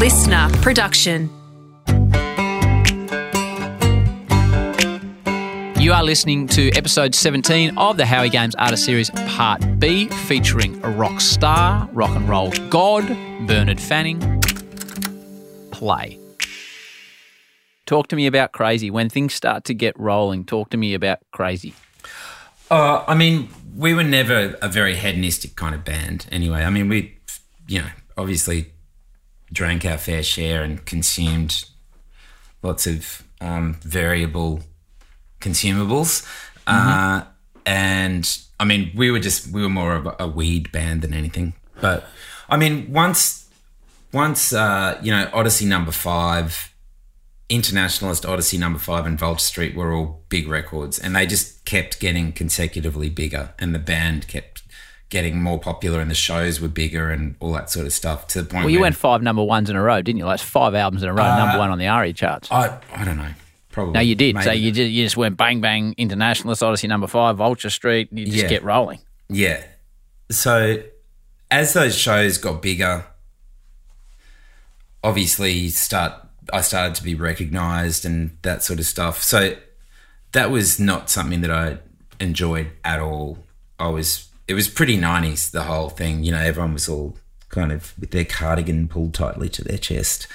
listener production. You are listening to episode 17 of the Howie Games Artist Series Part B, featuring a rock star, rock and roll god, Bernard Fanning. Play. Talk to me about crazy. When things start to get rolling, talk to me about crazy. Uh, I mean, we were never a very hedonistic kind of band anyway. I mean, we, you know, obviously drank our fair share and consumed lots of um, variable consumables. Uh, and I mean, we were just, we were more of a, a weed band than anything. But I mean, once, once, uh, you know, Odyssey number five, Internationalist, Odyssey number five, and Vulture Street were all big records, and they just kept getting consecutively bigger, and the band kept getting more popular, and the shows were bigger, and all that sort of stuff. To the point Well, you went five number ones in a row, didn't you? Like five albums in a row, uh, number one on the ARIA charts. I, I don't know, probably. no, you did. So you just, you just went bang bang, Internationalist, Odyssey number five, Vulture Street. And you just Yeah. get rolling. Yeah. So as those shows got bigger, obviously start I started to be recognized and that sort of stuff. So that was not something that I enjoyed at all. I was it was pretty 90s the whole thing, you know, everyone was all kind of with their cardigan pulled tightly to their chest.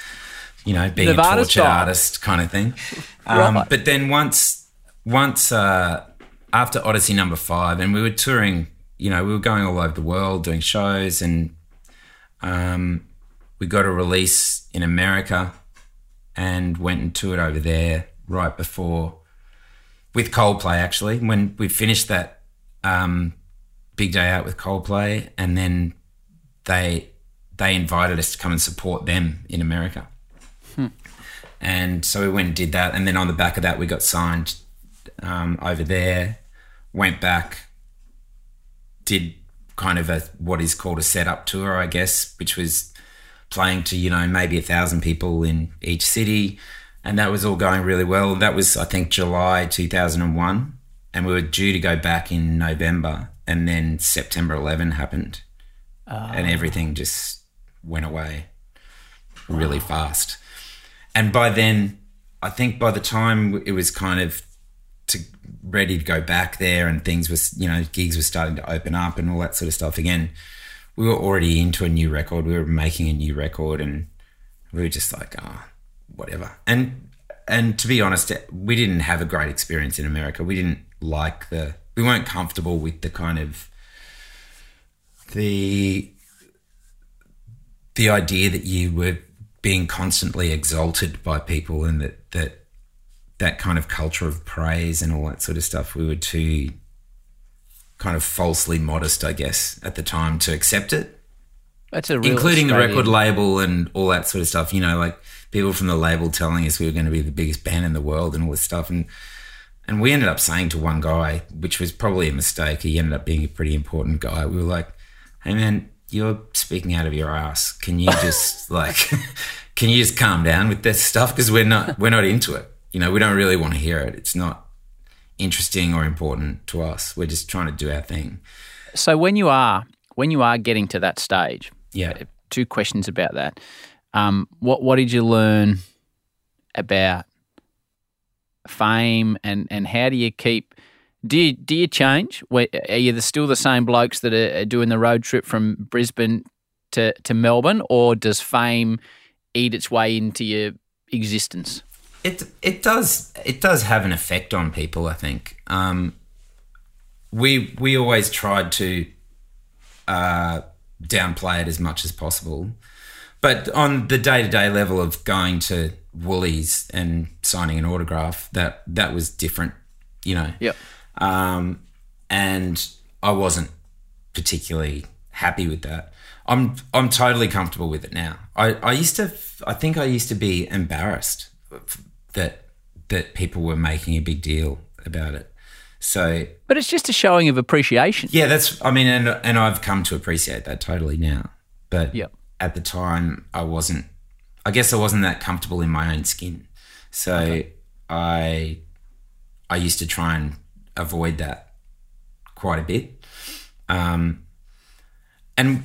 You know, being Nirvana a torture style. artist kind of thing. Um, Right. But then once, once uh, after Odyssey number five, and we were touring, you know, we were going all over the world doing shows, and um, we got a release in America and went and toured over there right before with Coldplay actually. When we finished that um, big day out with Coldplay, and then they they invited us to come and support them in America. And so we went and did that. And then on the back of that, we got signed um, over there, went back, did kind of a what is called a setup tour, I guess, which was playing to, you know, maybe a thousand people in each city. And that was all going really well. That was, I think, July 2001. And we were due to go back in November. And then September 11 happened. And everything just went away really fast. And by then, I think by the time it was kind of to ready to go back there and things was, you know, gigs were starting to open up and all that sort of stuff again, we were already into a new record. We were making a new record and we were just like, ah, whatever. And and to be honest, we didn't have a great experience in America. We didn't like the we weren't comfortable with the kind of the the idea that you were being constantly exalted by people and that that that kind of culture of praise and all that sort of stuff. We were too kind of falsely modest i guess at the time to accept it. That's a real including the record label and all that sort of stuff. You know like people from the label telling us we were going to be the biggest band in the world and all this stuff. And and we ended up saying to one guy which was probably a mistake he ended up being a pretty important guy we were like hey man you're speaking out of your ass. Can you just like can you just calm down with this stuff? Because we're not we're not into it. You know we don't really want to hear it. It's not interesting or important to us. We're just trying to do our thing. So when you are when you are getting to that stage, yeah. two questions about that. Um, what what did you learn about fame and and how do you keep do you, do you change? Are you the, still the same blokes that are, doing the road trip from Brisbane to, to Melbourne, or does fame eat its way into your existence? It it does it does have an effect on people. I think um, we we always tried to uh, downplay it as much as possible, but on the day to day level of going to Woolies and signing an autograph, that that was different. You know. Yep. Um, and I wasn't particularly happy with that. I'm I'm totally comfortable with it now. I, I used to I think I used to be embarrassed that that people were making a big deal about it. So But it's just a showing of appreciation. yeah, that's I mean, and and I've come to appreciate that totally now. But Yep. at the time, I wasn't. I guess I wasn't that comfortable in my own skin. So I I used to try and avoid that quite a bit. Um, and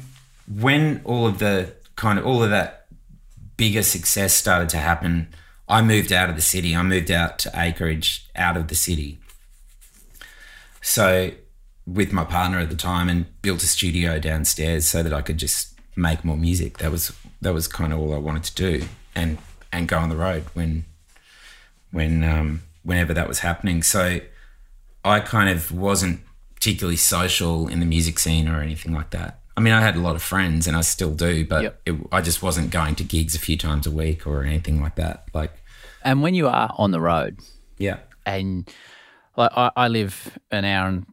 when all of the kind of all of that bigger success started to happen, I moved out of the city. I moved out to acreage out of the city. So with my partner at the time and built a studio downstairs so that I could just make more music. That was that was kind of all I wanted to do and and go on the road when when um, whenever that was happening. So I kind of wasn't particularly social in the music scene or anything like that. I mean, I had a lot of friends and I still do, but Yep. it, I just wasn't going to gigs a few times a week or anything like that. Like, And when you are on the road, yeah, and like I, I live an hour and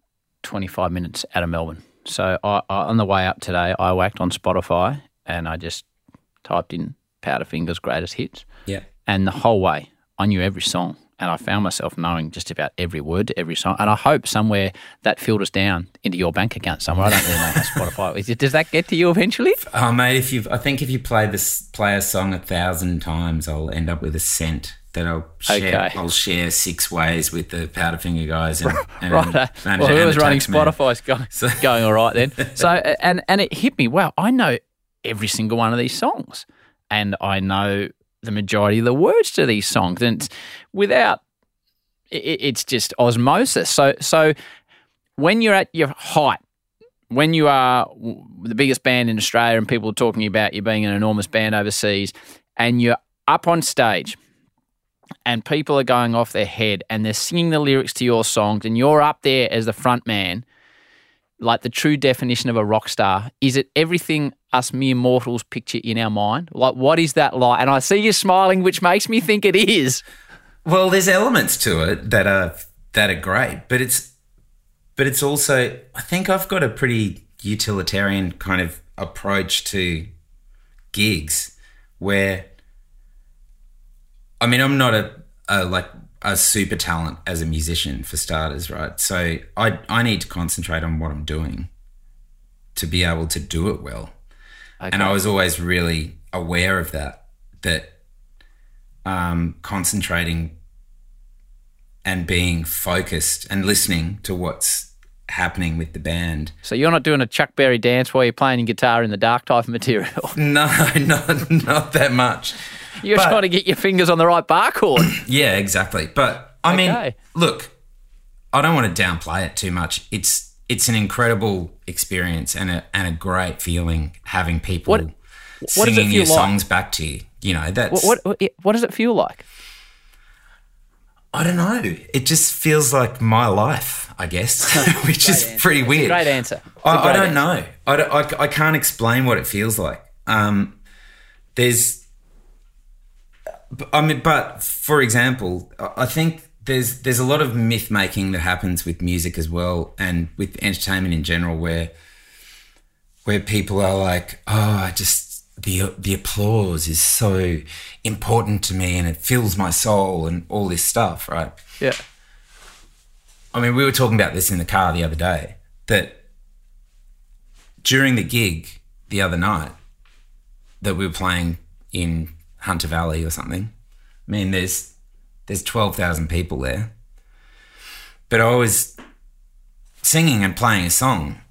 25 minutes out of Melbourne. So I, I, on the way up today, I whacked on Spotify and I just typed in Powderfinger's greatest hits. yeah. And the whole way, I knew every song. And I found myself knowing just about every word to every song. And I hope somewhere that filters down into your bank account somewhere. I don't really know how Spotify is. Does that get to you eventually? Oh, mate, if you, I think if you play this, play a song a thousand times, I'll end up with a cent that I'll share. Okay. I'll share six ways with the Powderfinger guys. And, and Right. and- well, whoever's running. Spotify's going, going all right then. So, and and it hit me. Wow, I know every single one of these songs, and I know the majority of the words to these songs, and without. It, it's just osmosis. So, so when you're at your height, when you are the biggest band in Australia, and people are talking about you being an enormous band overseas, and you're up on stage and people are going off their head and they're singing the lyrics to your songs and you're up there as the front man like the true definition of a rock star is it everything us mere mortals picture in our mind like what is that like and i see you smiling which makes me think it is Well, there's elements to it that are that are great, but it's but it's also I think I've got a pretty utilitarian kind of approach to gigs where I mean I'm not a, a like a super talent as a musician for starters, right? So I I need to concentrate on what I'm doing to be able to do it well. And I was always really aware of that that um, concentrating and being focused and listening to what's happening with the band. so you're not doing a chuck berry dance while you're playing guitar in the dark type of material No, not not that much. you're But- trying to get your fingers on the right bar chord Yeah, exactly. But I mean, look, I don't want to downplay it too much. It's it's an incredible experience and a and a great feeling having people What- what singing your like? songs back to you. You know, that's what, what what does it feel like I don't know. It just feels like my life, I guess, which is pretty weird. great answer I, I great don't answer. know. I, don't, I, I can't explain what it feels like. Um, there's, I mean, but for example, I I think there's there's a lot of myth making that happens with music as well, and with entertainment in general, where where people are like, oh, I just the the applause is so important to me, and it fills my soul, and all this stuff, right? yeah I mean, we were talking about this in the car the other day that during the gig the other night that we were playing in Hunter Valley or something. I mean, there's there's twelve thousand people there, but I was singing and playing a song,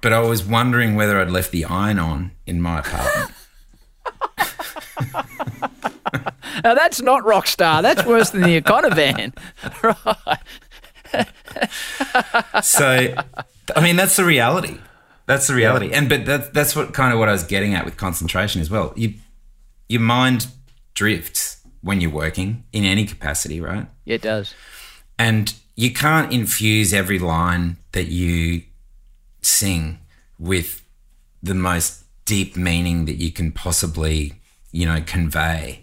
but I was wondering whether I'd left the iron on in my apartment. now that's not rock star. That's worse than the Econovan right. So i mean that's the reality. That's the reality. And but that, that's what kind of what i was getting at with concentration as well. You your mind drifts when you're working in any capacity right? Yeah, it does. And you can't infuse every line that you sing with the most deep meaning that you can possibly you know convey.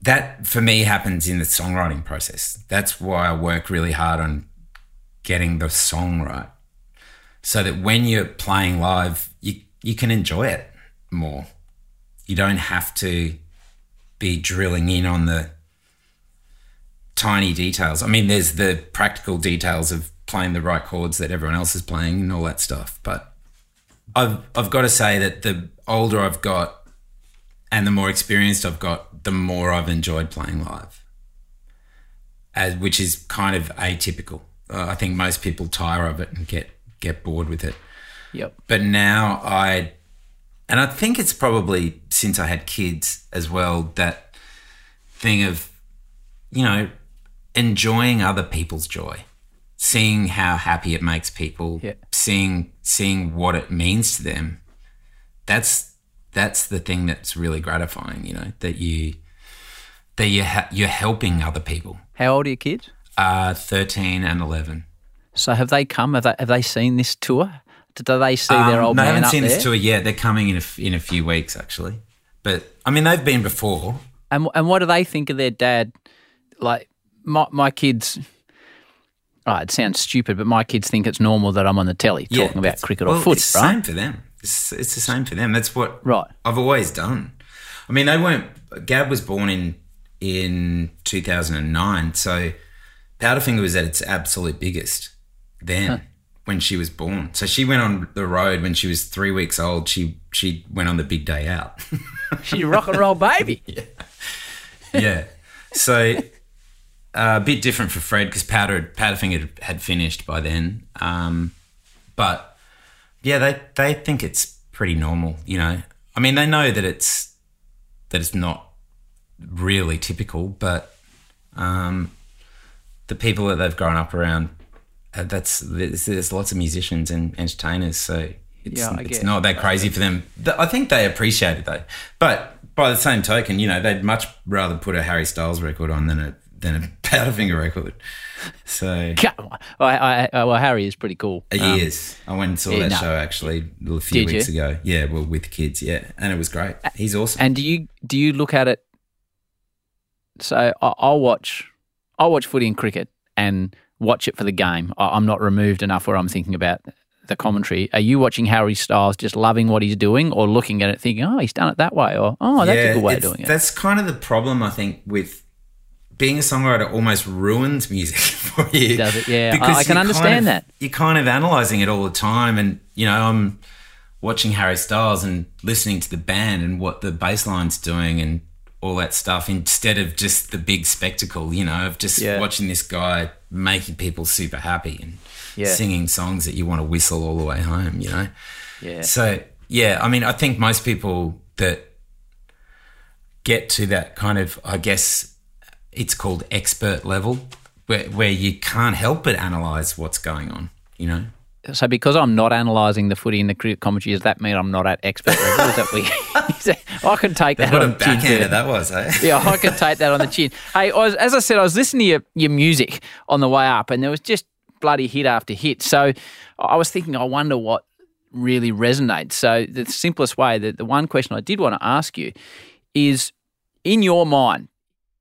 That for me happens in the songwriting process. That's why i work really hard on getting the song right so that when you're playing live you you can enjoy it more. You don't have to be drilling in on the tiny details. I mean, there's the practical details of playing the right chords that everyone else is playing and all that stuff. But I've I've got to say that the older I've got and the more experienced I've got, the more I've enjoyed playing live. As which is kind of atypical. Uh, I think most people tire of it and get get bored with it. yep But now I And I think it's probably since I had kids as well that thing of, you know, enjoying other people's joy, seeing how happy it makes people, Yeah. seeing seeing what it means to them. That's that's the thing that's really gratifying, you know, that you that you ha- you're helping other people. How old are your kids? Uh, 13 and 11. So have they come? Have they, have they seen this tour? Do they see their Um, old they man haven't up seen there? this tour yet. They're coming in a, in a few weeks, actually. But I mean, they've been before. And and what do they think of their dad? Like my my kids. Oh, it sounds stupid, but my kids think it's normal that I'm on the telly talking about cricket well, or footy, It's the right? same for them. It's, it's the same for them. That's what Right. I've always done. I mean, they weren't. Gab was born in in 2009, so Powderfinger was at its absolute biggest then when she was born. So she went on the road when she was three weeks old. She she went on the big day out. She's a rock and roll baby. yeah. yeah. So uh, a bit different for Fred because Powder Powderfinger had, had finished by then. Um, but yeah, they they think it's pretty normal. You know, I mean, they know that it's that it's not really typical, but um, the people that they've grown up around, uh, that's there's, there's lots of musicians and entertainers, so. It's, Yeah, it's not that crazy for them. I think they appreciate it though. But by the same token, you know, they'd much rather put a Harry Styles record on than a than a Powderfinger record. So Well, I, I, well, Harry is pretty cool. he Um, is. I went and saw yeah, that no. show actually a few Did weeks you? ago. Yeah, well, with kids. Yeah, and it was great. He's awesome. And do you do you look at it? So I- I'll watch, I'll watch footy and cricket and watch it for the game. I- I'm not removed enough where I'm thinking about the commentary. Are you watching Harry Styles just loving what he's doing, or looking at it thinking, oh, he's done it that way, or oh, that's a good way of doing it? That's kind of the problem, I think, with being a songwriter almost ruins music for you. Does it? Yeah, Because I can understand kind of- that. You're kind of analysing it all the time. And, you know, I'm watching Harry Styles and listening to the band and what the bass line's doing and all that stuff instead of just the big spectacle, you know, of just Yeah. watching this guy making people super happy and Yeah. singing songs that you want to whistle all the way home, you know? yeah, So yeah, I mean, I think most people that get to that kind of, I guess, it's called expert level, where where you can't help but analyze what's going on. You know, so because I'm not analysing the footy and the cricket commentary, does that mean I'm not at expert level? Is that we? I can take that what on the chin. backhander that was, eh? Yeah, I can take that on the chin. Hey, I was, as I said, I was listening to your, your music on the way up, and there was just bloody hit after hit. So I was thinking, I wonder what really resonates. So the simplest way, the, the one question I did want to ask you is, in your mind,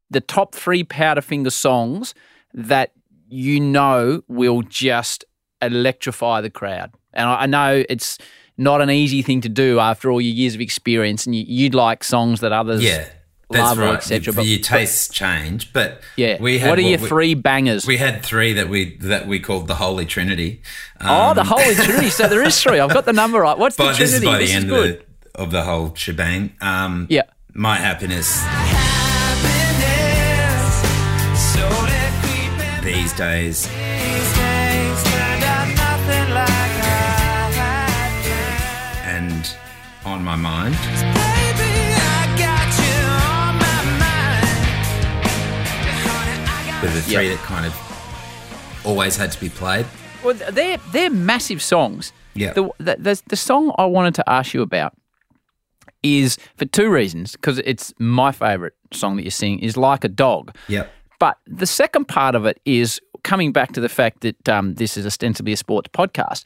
the top three Powderfinger songs that you know will just electrify the crowd. And I, I know it's not an easy thing to do after all your years of experience, and you, you'd like songs that others Yeah, that's love or right. etc. Your, But your tastes change, but yeah, we had what are your we- three bangers? We had three that we that we called the Holy Trinity. oh, Um, the Holy Trinity. So there is three. I've got the number right. What's the but this is Trinity? by the This end is of good. the, of the whole shebang. Um, Yeah. my happiness these days. On my mind. Were the three Yep. that kind of always had to be played. Well, they're they're massive songs. Yeah. The, the the the song I wanted to ask you about is for two reasons because it's my favourite song that you sing is like a dog. Yep. But the second part of it is coming back to the fact that um, this is ostensibly a sports podcast.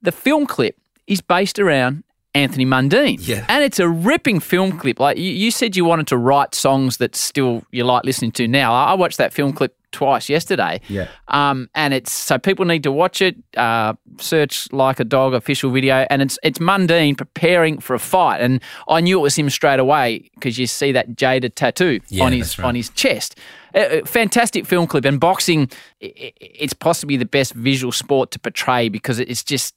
The film clip is based around Anthony Mundine. Yeah. And it's a ripping film clip. Like you, you said you wanted to write songs that still you like listening to now. I I watched that film clip twice yesterday. Yeah. Um, and it's so people need to watch it. Uh, search like a dog official video, and it's it's Mundine preparing for a fight. And I knew it was him straight away because you see that jaded tattoo Yeah, on his right. on his chest. Uh, fantastic film clip. And boxing, it's possibly the best visual sport to portray because it's just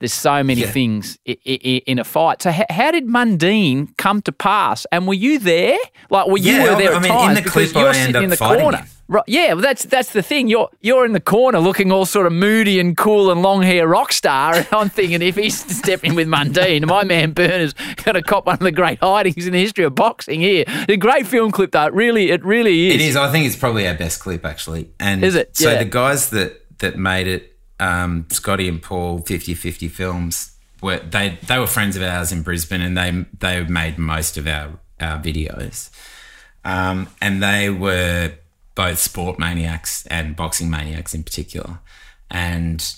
there's so many Yeah. things i- i- in a fight. So how, how did Mundine come to pass? And were you there? Like, were you Yeah, were there I at mean, times in the clip, you're I sitting in the fighting corner. him. Right, yeah, well, that's that's the thing. You're you're in the corner looking all sort of moody and cool and long hair rock star, and I'm thinking if he's stepping with Mundine, my man Burner's going to cop one of the great hidings in the history of boxing here. A great film clip, though. It really, it really is. It is. I think it's probably our best clip, actually. And Is it? So Yeah. the guys that that made it, um, Scotty and Paul, 50-50 Films, were they they were friends of ours in Brisbane, and they they made most of our our videos. Um, and they were both sport maniacs and boxing maniacs in particular. And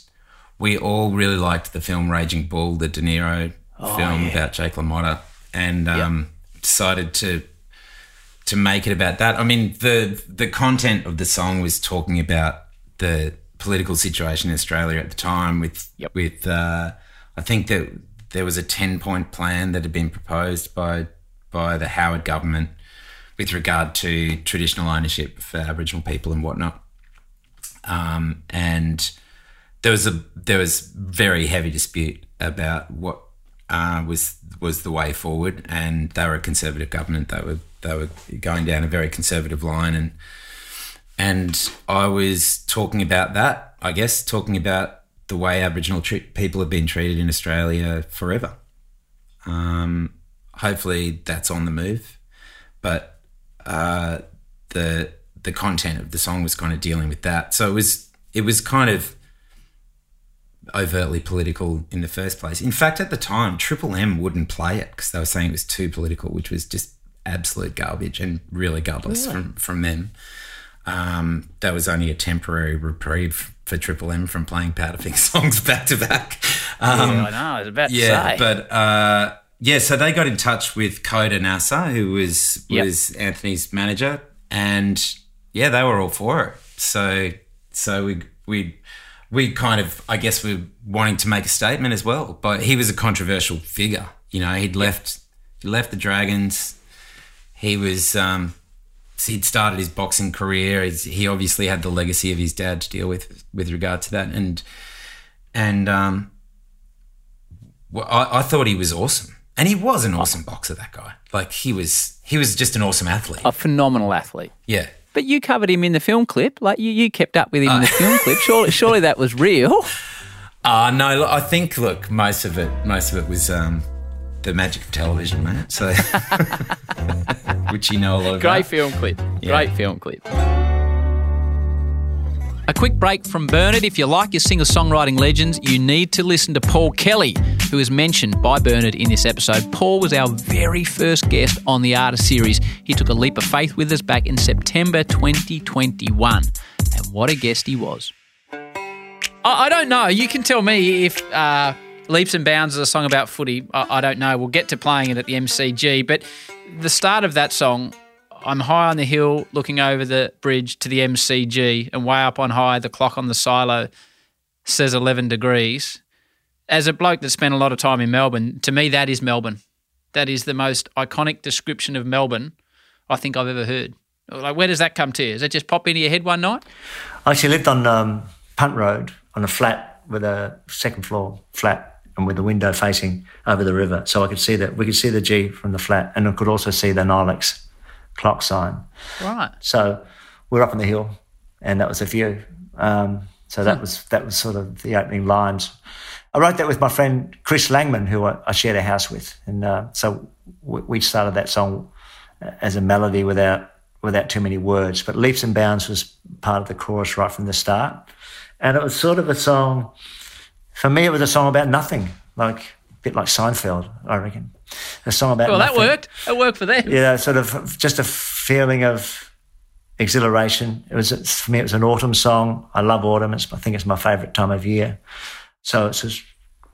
we all really liked the film Raging Bull, the De Niro film about Jake LaMotta, and um, decided to to make it about that. I mean, the the content of the song was talking about the political situation in Australia at the time. With Yep. with uh, I think that there was a ten point plan that had been proposed by by the Howard government with regard to traditional ownership for Aboriginal people and whatnot. Um, and there was a there was very heavy dispute about what uh, was was the way forward, and they were a conservative government. They were they were going down a very conservative line, and and I was talking about that. I guess talking about the way Aboriginal tre- people have been treated in Australia forever. Um, hopefully, that's on the move, but uh, the the content of the song was kind of dealing with that. So it was it was kind of overtly political in the first place. In fact, at the time, Triple M wouldn't play it because they were saying it was too political, which was just absolute garbage and really gutless from from them. Um, that was only a temporary reprieve for Triple M from playing Powderfinger songs back to back. Um, Yeah, I know. I was about to yeah, say. but uh, yeah, so they got in touch with Khoder Nasser, who was Yep. was Anthony's manager, and yeah, they were all for it. So so we we we kind of I guess we're wanting to make a statement as well. But he was a controversial figure. You know, he'd left he left the Dragons. He was um, he'd started his boxing career. He's, he obviously had the legacy of his dad to deal with with regard to that, and and um, well, I, I thought he was awesome, and he was an awesome boxer. That guy, like he was, he was just an awesome athlete. a phenomenal athlete. Yeah, But you covered him in the film clip. Like you, you kept up with him in Uh. the film clip. Surely, surely that was real. uh no, look, I think look, most of it, most of it was um, the magic of television, man. So, which you know a lot Great film clip. Yeah. Great film clip. A quick break from Bernard. If you like your singer songwriting legends, you need to listen to Paul Kelly, who is mentioned by Bernard in this episode. Paul was our very first guest on the Artist series. He took a leap of faith with us back in September 2021. And what a guest he was. I, I don't know. You can tell me if uh, Leaps and Bounds is a song about footy. I, I don't know. We'll get to playing it at the MCG. But the start of that song, I'm high on the hill looking over the bridge to the MCG, and way up on high, the clock on the silo says 11 degrees. As a bloke that spent a lot of time in Melbourne, to me, that is Melbourne. That is the most iconic description of Melbourne I think I've ever heard. Like, where does that come to? Does that just pop into your head one night? I actually lived on um, Punt Road on a flat with a second floor flat and with a window facing over the river. So I could see that we could see the G from the flat and I could also see the Nylex clock sign. Right. So we're up on the hill and that was a view. Um, so that was that was sort of the opening lines. I wrote that with my friend Chris Langman, who I, I shared a house with, and uh, so we, we started that song as a melody without without too many words. But leaps and bounds was part of the chorus right from the start, and it was sort of a song. For me, it was a song about nothing, like a bit like Seinfeld, I reckon. A song about Well, that nothing. worked. That worked for them. Yeah, sort of just a feeling of exhilaration. It was for me. It was an autumn song. I love autumn. It's, I think it's my favourite time of year. So it's a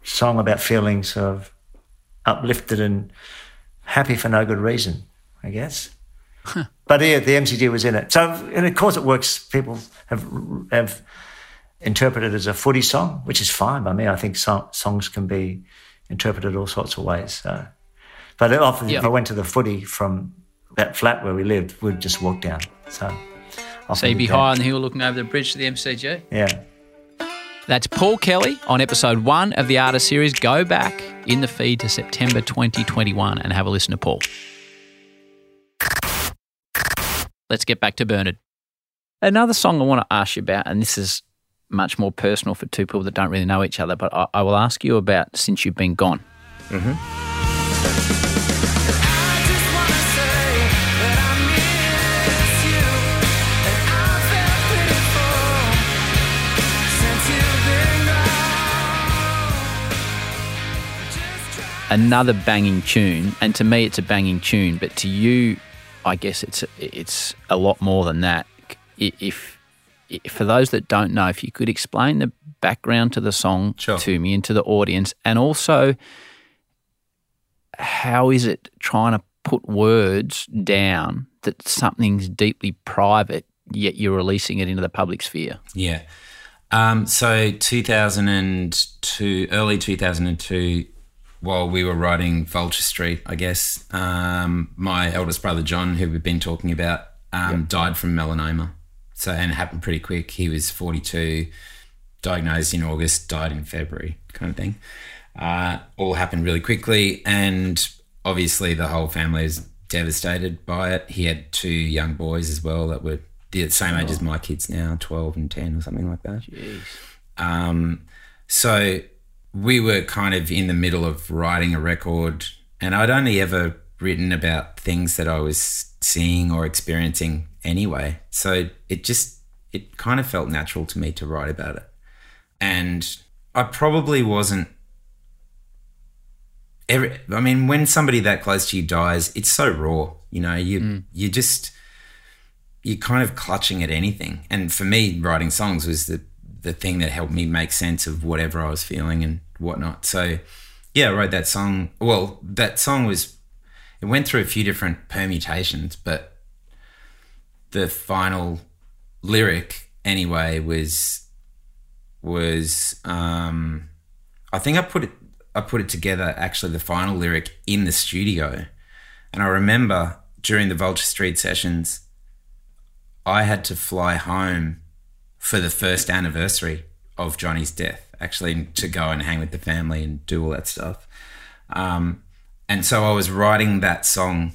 song about feeling sort of uplifted and happy for no good reason, I guess. but yeah, the MCG was in it. So and of course it works. People have have interpreted as a footy song, which is fine by me. I think so- songs can be interpreted all sorts of ways. So. But often, Yeah. if I went to the footy from that flat where we lived, we'd just walk down. So, So you'd be high on the hill looking over the bridge to the MCG. Yeah. That's Paul Kelly on episode one of the Artist series. Go back in the feed to September 2021 and have a listen to Paul. Let's get back to Bernard. Another song I want to ask you about, and this is much more personal for two people that don't really know each other, but I, I will ask you about Since You've Been Gone. I just wanna say that I miss you, and I felt pitiful since you've been gone. Just try. Another banging tune, and to me it's a banging tune, but to you, I guess it's it's a lot more than that. If for those that don't know, if you could explain the background to the song Sure. to me and to the audience, and also how is it trying to put words down that something's deeply private, yet you're releasing it into the public sphere? Yeah. Um, so 2002, early 2002, while we were writing Vulture Street, I guess, um, my eldest brother John, who we've been talking about, um, died from melanoma. So, and it happened pretty quick. He was 42, diagnosed in August, died in February, kind of thing. Uh, all happened really quickly, and obviously the whole family is devastated by it. He had two young boys as well that were the same age as my kids now, 12 and 10 or something like that. Um, so we were kind of in the middle of writing a record, and I'd only ever written about things that I was seeing or experiencing anyway. So it just, it kind of felt natural to me to write about it. And I probably wasn't. Every, I mean, when somebody that close to you dies, it's so raw. You know, you mm. you just you're kind of clutching at anything. And for me, writing songs was the the thing that helped me make sense of whatever I was feeling and whatnot. So, yeah, I wrote that song. Well, that song was it went through a few different permutations, but the final lyric anyway was was um I think I put it I put it together actually the final lyric in the studio. And I remember during the Vulture Street sessions I had to fly home for the first anniversary of Johnny's death, actually to go and hang with the family and do all that stuff. Um, and so I was writing that song,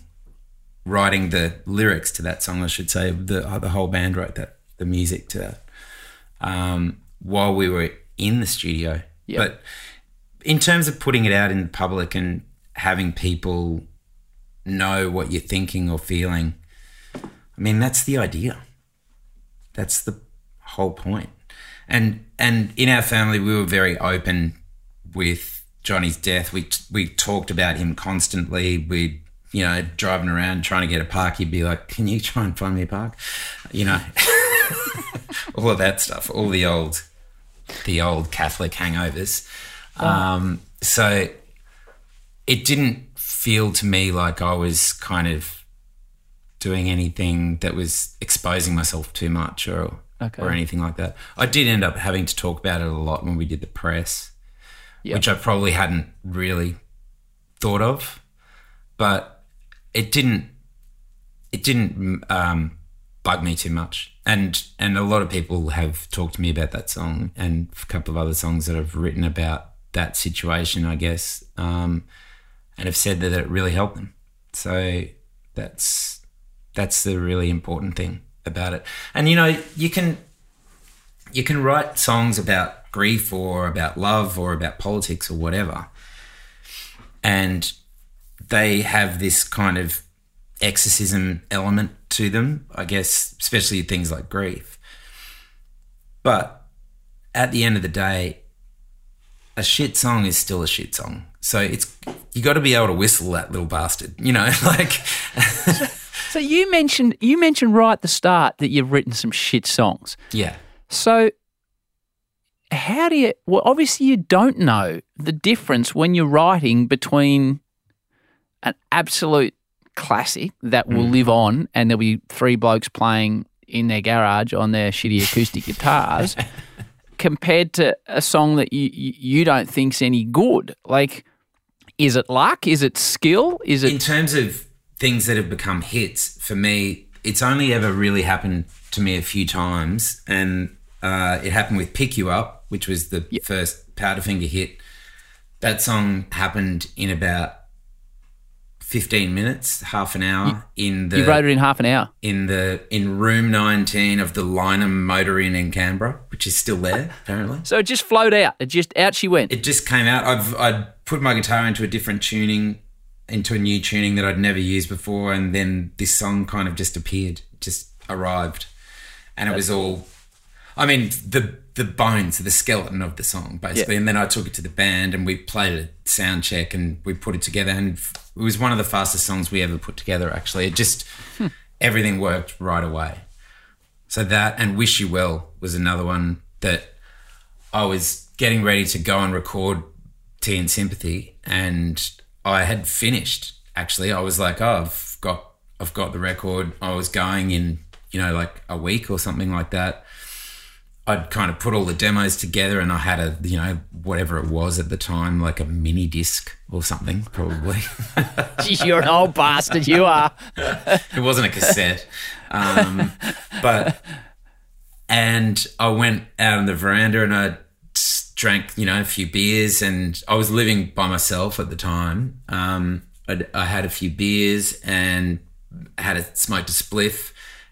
writing the lyrics to that song, I should say. The the whole band wrote that, the music to that, um, while we were in the studio. Yep. But in terms of putting it out in public and having people know what you're thinking or feeling, I mean, that's the idea. That's the whole point. And and in our family, we were very open with Johnny's death. We we talked about him constantly. We you know driving around trying to get a park. He'd be like, "Can you try and find me a park?" You know, all of that stuff. All the old the old Catholic hangovers. Um, so it didn't feel to me like I was kind of doing anything that was exposing myself too much or Okay. or anything like that. I did end up having to talk about it a lot when we did the press, Which I probably hadn't really thought of, but it didn't it didn't um, bug me too much. And and a lot of people have talked to me about that song and a couple of other songs that I've written about that situation, I guess, um, and have said that it really helped them. So that's that's the really important thing about it. And you know, you can you can write songs about grief or about love or about politics or whatever. And they have this kind of exorcism element to them, I guess, especially things like grief. But at the end of the day, a shit song is still a shit song. So it's you got to be able to whistle that little bastard, you know, like So you mentioned you mentioned right at the start that you've written some shit songs. yeah. So how do you well obviously you don't know the difference when you're writing between an absolute classic that will mm. live on and there'll be three blokes playing in their garage on their shitty acoustic guitars compared to a song that you you you don't think's any good. Like is it luck? Is it skill? Is it in terms of things that have become hits for me it's only ever really happened to me a few times and uh, it happened with pick you up which was the first powderfinger hit that song happened in about 15 minutes, half an hour in the You wrote it in half an hour. in the in room 19 of the Lyneham Motor Inn in Canberra, which is still there apparently. So it just flowed out. It just out she went. It just came out. I've I'd put my guitar into a different tuning, into a new tuning that I'd never used before, and then this song kind of just appeared, just arrived, and it was all. I mean the the bones, the skeleton of the song, basically. Yeah. And then I took it to the band, and we played a sound check, and we put it together, and it was one of the fastest songs we ever put together. Actually, it just hmm. everything worked right away. So that and Wish You Well was another one that I was getting ready to go and record Tea and Sympathy, and I had finished. Actually, I was like, "Oh, I've got, I've got the record." I was going in, you know, like a week or something like that. I'd kind of put all the demos together, and I had a, you know, whatever it was at the time, like a mini disc or something, probably. You're an old bastard. You are. it wasn't a cassette. Um, but and I went out on the veranda and I drank, you know, a few beers, and I was living by myself at the time. Um, I'd, I had a few beers and had a smoked a spliff,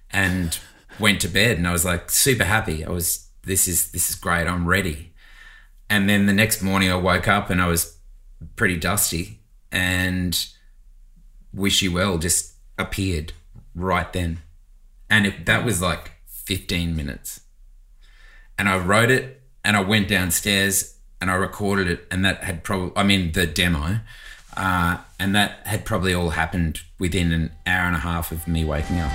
and went to bed. And I was like super happy. I was this is this is great. I'm ready. And then the next morning, I woke up and I was pretty dusty, and Wish You Well just appeared right then. And that was like 15 minutes. And I wrote it and I went downstairs and I recorded it. And that had probably, I mean, the demo. Uh, and that had probably all happened within an hour and a half of me waking up.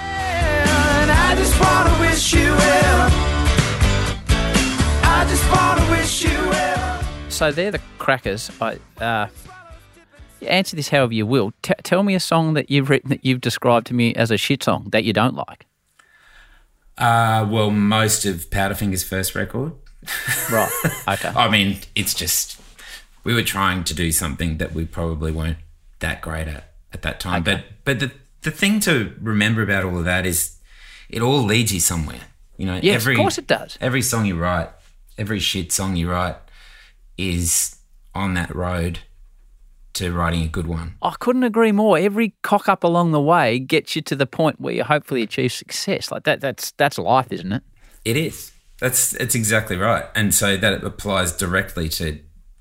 So they're the crackers. I uh, you answer this however you will. T- tell me a song that you've written that you've described to me as a shit song that you don't like. Uh, well, most of Powderfinger's first record. Right. Okay. I mean, it's just we were trying to do something that we probably weren't that great at at that time. Okay. But but the the thing to remember about all of that is it all leads you somewhere. You know, Yes, every of course it does. every song you write, every shit song you write is on that road to writing a good one. I couldn't agree more. Every cock up along the way gets you to the point where you hopefully achieve success. Like that. That's that's life, isn't it? It is. That's that's exactly right. And so that applies directly to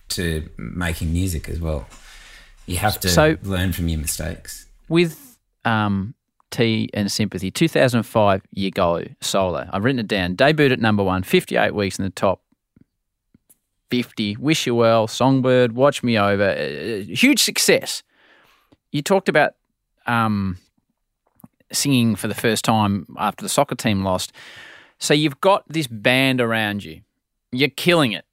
to making music as well. You have to So- learn from your mistakes. with um, Tea and Sympathy, 2005, you go solo. I've written it down. Debuted at number one, 58 weeks in the top 50. Wish You Well, Songbird, Watch Me Over. uh, huge success. You talked about um, singing for the first time after the soccer team lost. So you've got this band around you. You're killing it.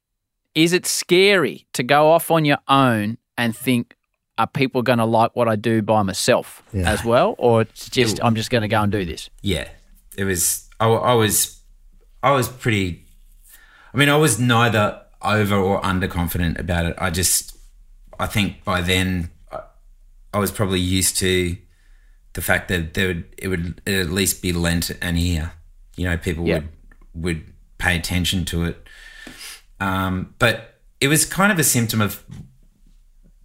Is it scary to go off on your own and think, are people going to like what I do by myself as well? Or it's just, I'm just going to go and do this? Yeah, it was. I, I was. I was pretty. I mean, I was neither over or underconfident about it. I just. I think by then, I, was probably used to the fact that there would it would at least be lent an ear. You know, people Yeah. would would pay attention to it. Um, but it was kind of a symptom of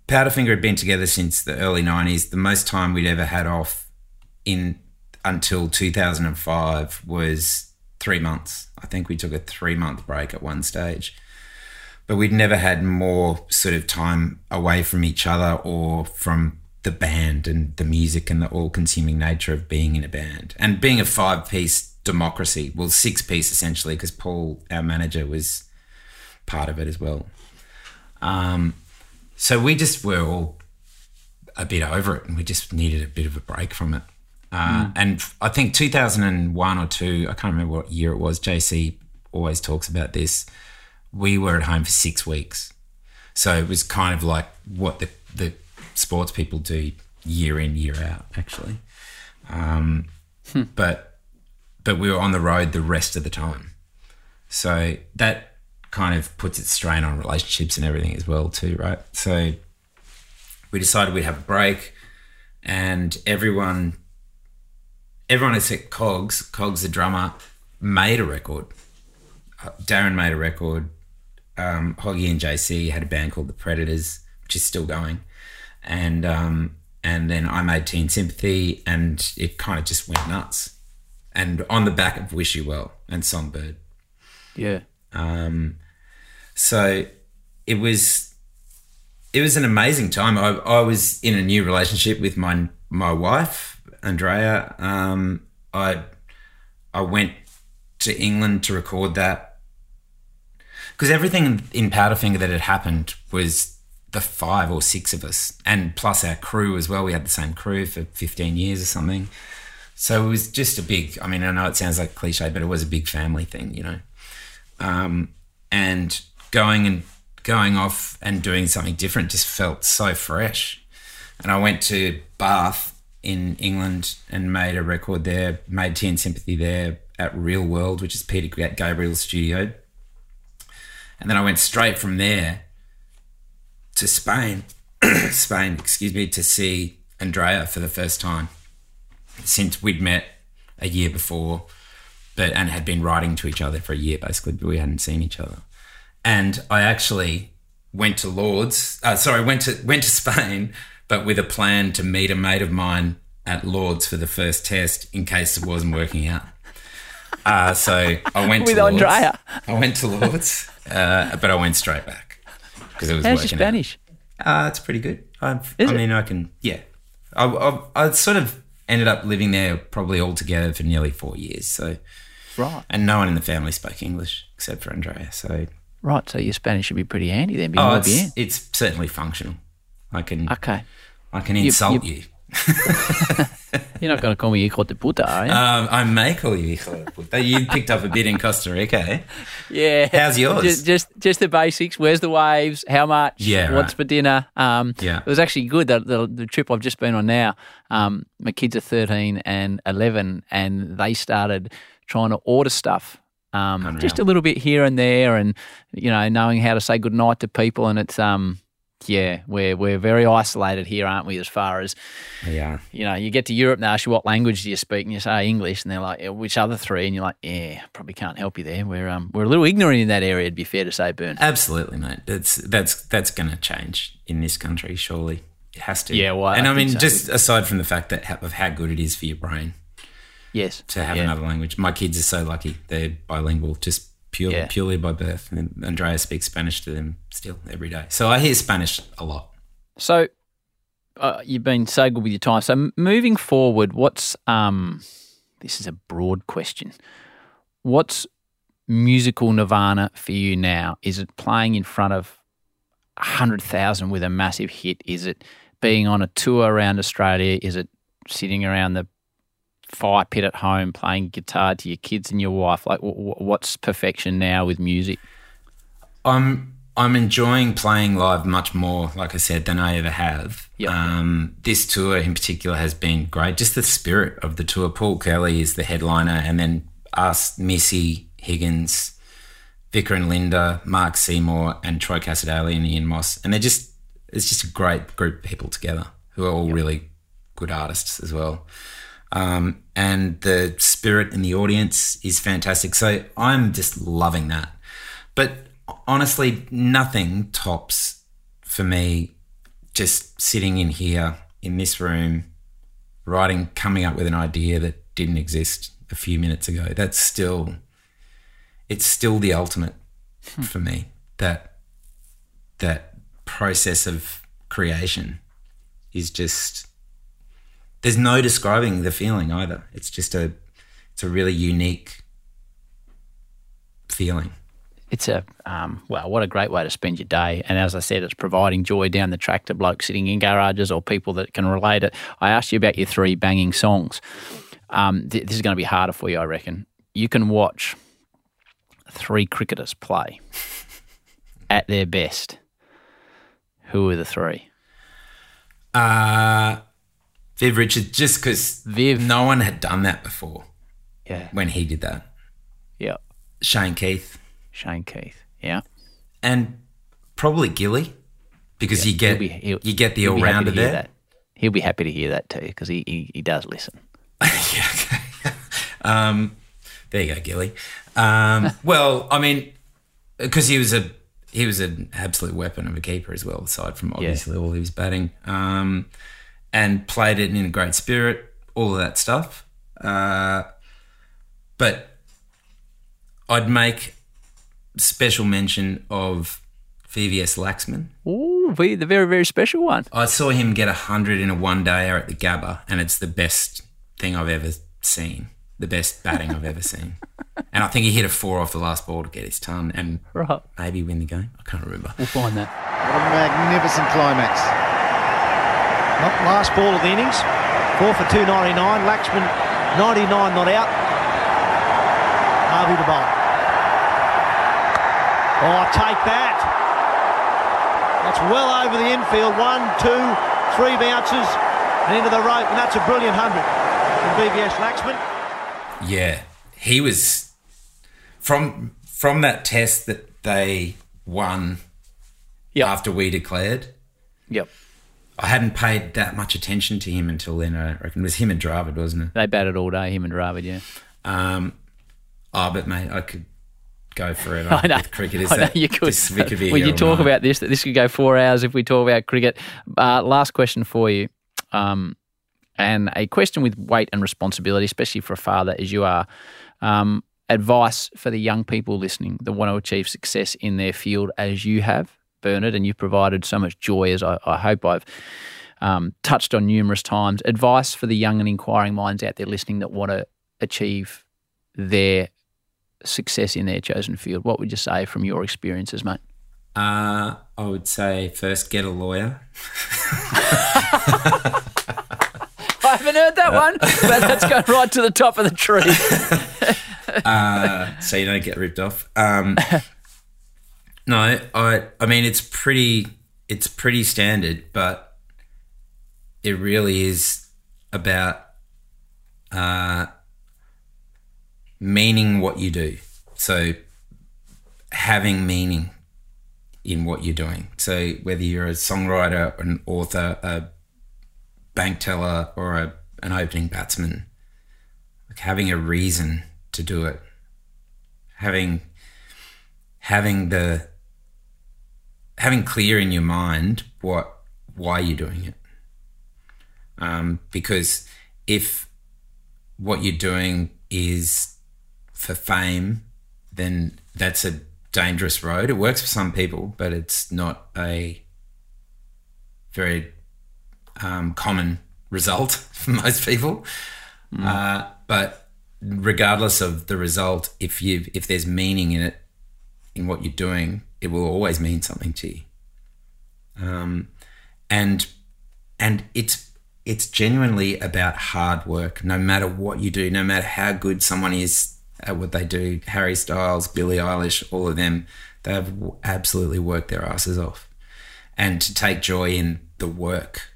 Powderfinger had been together since the early '90s. The most time we'd ever had off in until 2005 was three months. I think we took a three month break at one stage, but we'd never had more sort of time away from each other or from the band and the music and the all consuming nature of being in a band and being a five piece democracy. Well, six piece essentially, because Paul, our manager, was part of it as well. Um, so we just were all a bit over it and we just needed a bit of a break from it. Uh, And I think 2001 or two, I can't remember what year it was. JC always talks about this. We were at home for six weeks. So it was kind of like what the, the sports people do year in, year out, actually. Um, But but we were on the road the rest of the time. So that kind of puts its strain on relationships and everything as well, too, right? So we decided we'd have a break, and everyone, everyone except Cogs, Cogs the drummer, made a record. Uh, Darren made a record. Um, Hoggy and JC had a band called the Predators, which is still going, and um, and then I made Tea and Sympathy, and it kind of just went nuts. And on the back of Wish You Well and Songbird. Yeah. Um, so it was it was an amazing time. I, I was in a new relationship with my my wife Andrea. Um, I I went to England to record that because everything in Powderfinger that had happened was the five or six of us, and plus our crew as well. We had the same crew for fifteen years or something. So it was just a big. I mean, I know it sounds like cliche, but it was a big family thing, you know. Um, and going and going off and doing something different just felt so fresh. And I went to Bath in England and made a record there, made Tea and Sympathy there at Real World, which is Peter Gabriel's studio. And then I went straight from there to Spain, Spain, excuse me, to see Andrea for the first time since we'd met a year before, but and had been writing to each other for a year basically, but we hadn't seen each other. And I actually went to Lords. Uh, sorry, went to went to Spain, but with a plan to meet a mate of mine at Lords for the first test in case it wasn't working out. Uh, so I went With to Lords. Andrea. I went to Lords, uh, but I went straight back because it was How's your. Spanish? Uh, it's pretty good. I it? mean, I can, yeah. I, I, I sort of ended up living there probably altogether for nearly four years. So, Right. and no one in the family spoke English except for Andrea. So, Right. So your Spanish should be pretty handy then. oh, it's, it's certainly functional. I can, Okay. I can insult you- you. You're not going to call me hijo de puta, are you? Um, I may call you hijo de puta. You picked up a bit in Costa Rica. eh? yeah. how's yours? Just, just, just the basics. Where's the waves? How much? Yeah, What's right. for dinner? Um, Yeah. It was actually good. The, the, the trip I've just been on now. Um, my kids are 13 and 11, and they started trying to order stuff. Um, just a little bit here and there, and you know, knowing how to say goodnight to people, and it's um, yeah, we're we're very isolated here, aren't we? As far as Yeah. you know, you get to Europe and they ask you what language do you speak, and you say English, and they're like, "Yeah, which other three? And you're like, yeah, probably can't help you there. We're um, we're a little ignorant in that area. It'd be fair to say, Burn. Absolutely, mate. That's that's that's going to change in this country. Surely it has to. Yeah, well, and I, think mean, so. just aside from the fact that of how good it is for your brain Yes, to have yeah. another language. My kids are so lucky; they're bilingual, just purely Yeah. purely by birth. And Andrea speaks Spanish to them still every day. So I hear Spanish a lot. So uh, you've been so good with your time. So moving forward, what's um, this is a broad question. What's musical nirvana for you now? Is it playing in front of hundred thousand with a massive hit? Is it being on a tour around Australia? Is it sitting around the fire pit at home playing guitar to your kids and your wife? Like, w- w- what's perfection now with music? I'm I'm enjoying playing live much more, like I said, than I ever have. Yep. Um, this tour in particular has been great. Just the spirit of the tour. Paul Kelly is the headliner, and then us, Missy Higgins, Vika and Linda, Mark Seymour, and Troy Cassar-Daley and Ian Moss, and they're just it's just a great group of people together who are all really good artists as well. Um, and the spirit in the audience is fantastic. So I'm just loving that. But honestly, nothing tops for me just sitting in here in this room, writing, coming up with an idea that didn't exist a few minutes ago. That's still, it's still the ultimate hmm. for me. That that process of creation is just there's no describing the feeling either. It's just a it's a really unique feeling. It's a um, well, what a great way to spend your day. And as I said, it's providing joy down the track to blokes sitting in garages or people that can relate it. I asked you about your three banging songs. Um, th- this is going to be harder for you, I reckon. You can watch three cricketers play at their best. Who are the three? Uh Viv Richards, just because Viv. no one had done that before Yeah, when he did that. yeah. Shane Keith Shane Keith. Yeah, and probably Gilly because you get He'll be- he'll- you get the all rounder there. That. He'll be happy to hear that too because he, he he does listen. yeah, okay. um, there you go, Gilly. Um, well, I mean, because he was a he was an absolute weapon of a keeper as well, aside from obviously all he was batting. Um, and played it in a great spirit, all of that stuff. Uh, but I'd make special mention of VVS Laxman. Ooh, the very, very special one. I saw him get 100 in a one dayer at the Gabba, and it's the best thing I've ever seen. The best batting I've ever seen. And I think he hit a four off the last ball to get his ton and Right. maybe win the game. I can't remember. We'll find that. What a magnificent climax. Not last ball of the innings. Four for 299. Laxman 99 not out. Harvey the bowl. Oh, take that. That's well over the infield. One, two, three bounces and into the rope. And that's a brilliant 100 from VVS Laxman. Yeah, he was from from that test that they won Yep. after we declared. Yep. I hadn't paid that much attention to him until then. I reckon it was him and Dravid, wasn't it? They batted all day, him and Dravid, yeah. Um, oh, but mate, I could go forever I know. with cricket. Is I know that, you could. This, we could be when you talk night. about this, that this could go four hours if we talk about cricket. Uh, last question for you, um, and a question with weight and responsibility, especially for a father as you are. Um, advice for the young people listening that want to achieve success in their field as you have, Bernard, and you've provided so much joy as I, I hope I've um, touched on numerous times. Advice for the young and inquiring minds out there listening that want to achieve their success in their chosen field. What would you say from your experiences, mate? Uh, I would say first get a lawyer. I haven't heard that one, but that's going right to the top of the tree. uh, so you don't get ripped off. Um, no, I I mean it's pretty it's pretty standard, but it really is about uh, meaning what you do. So having meaning in what you're doing. So whether you're a songwriter, an author, a bank teller, or a, an opening batsman, like having a reason to do it, having having the having clear in your mind what why you're doing it. Um, because if what you're doing is for fame, then that's a dangerous road. It works for some people, but it's not a very um, common result for most people. Uh, but regardless of the result, if you if there's meaning in it, in what you're doing, it will always mean something to you. Um, and and it's it's genuinely about hard work. No matter what you do, no matter how good someone is at what they do, Harry Styles, Billie Eilish, all of them, they have absolutely worked their asses off. And to take joy in the work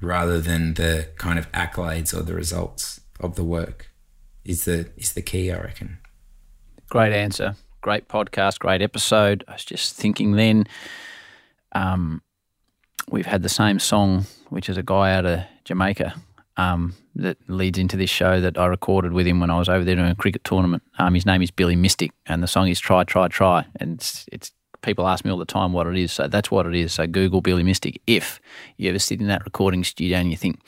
rather than the kind of accolades or the results of the work is the is the key, I reckon. Great answer. Great podcast. Great episode. I was just thinking then, um, we've had the same song, which is a guy out of Jamaica um, that leads into this show that I recorded with him when I was over there doing a cricket tournament. Um, his name is Billy Mystic, and the song is Try, Try, Try. And it's, it's people ask me all the time what it is. So that's what it is. So Google Billy Mystic. If you ever sit in that recording studio and you think,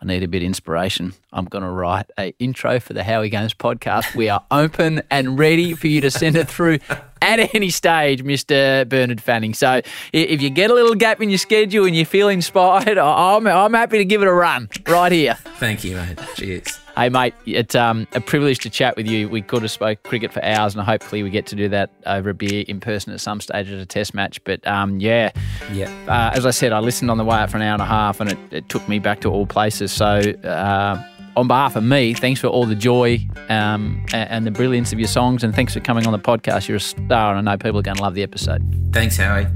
I need a bit of inspiration, I'm going to write a intro for the Howie Games podcast. We are open and ready for you to send it through at any stage, Mr. Bernard Fanning. So if you get a little gap in your schedule and you feel inspired, I'm, I'm happy to give it a run right here. Thank you, mate. Cheers. Hey, mate, it's um, a privilege to chat with you. We could have spoke cricket for hours, and hopefully we get to do that over a beer in person at some stage at a test match. But um, yeah, Yeah. uh, as I said, I listened on the way out for an hour and a half, and it, it took me back to all places. So, uh, on behalf of me, thanks for all the joy um, and the brilliance of your songs, and thanks for coming on the podcast. You're a star, and I know people are going to love the episode. Thanks, Howie.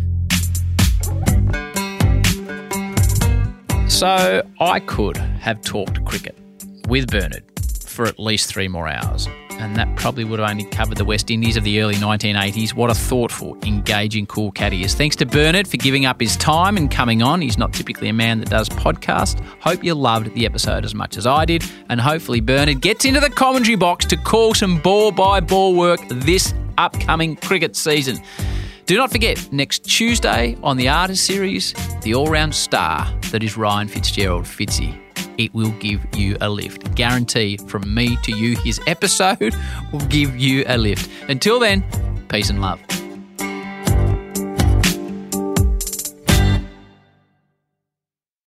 So I could have talked cricket with Bernard for at least three more hours, and that probably would have only covered the West Indies of the early 1980s. What a thoughtful, engaging, cool cat he is. Thanks to Bernard for giving up his time and coming on. He's not typically a man that does podcasts. Hope you loved the episode as much as I did, and hopefully Bernard gets into the commentary box to call some ball by ball work this upcoming cricket season. Do not forget, next Tuesday on the Artist Series, the all round star that is Ryan Fitzgerald Fitzy. It will give you a lift. Guarantee from me to you, his episode will give you a lift. Until then, peace and love.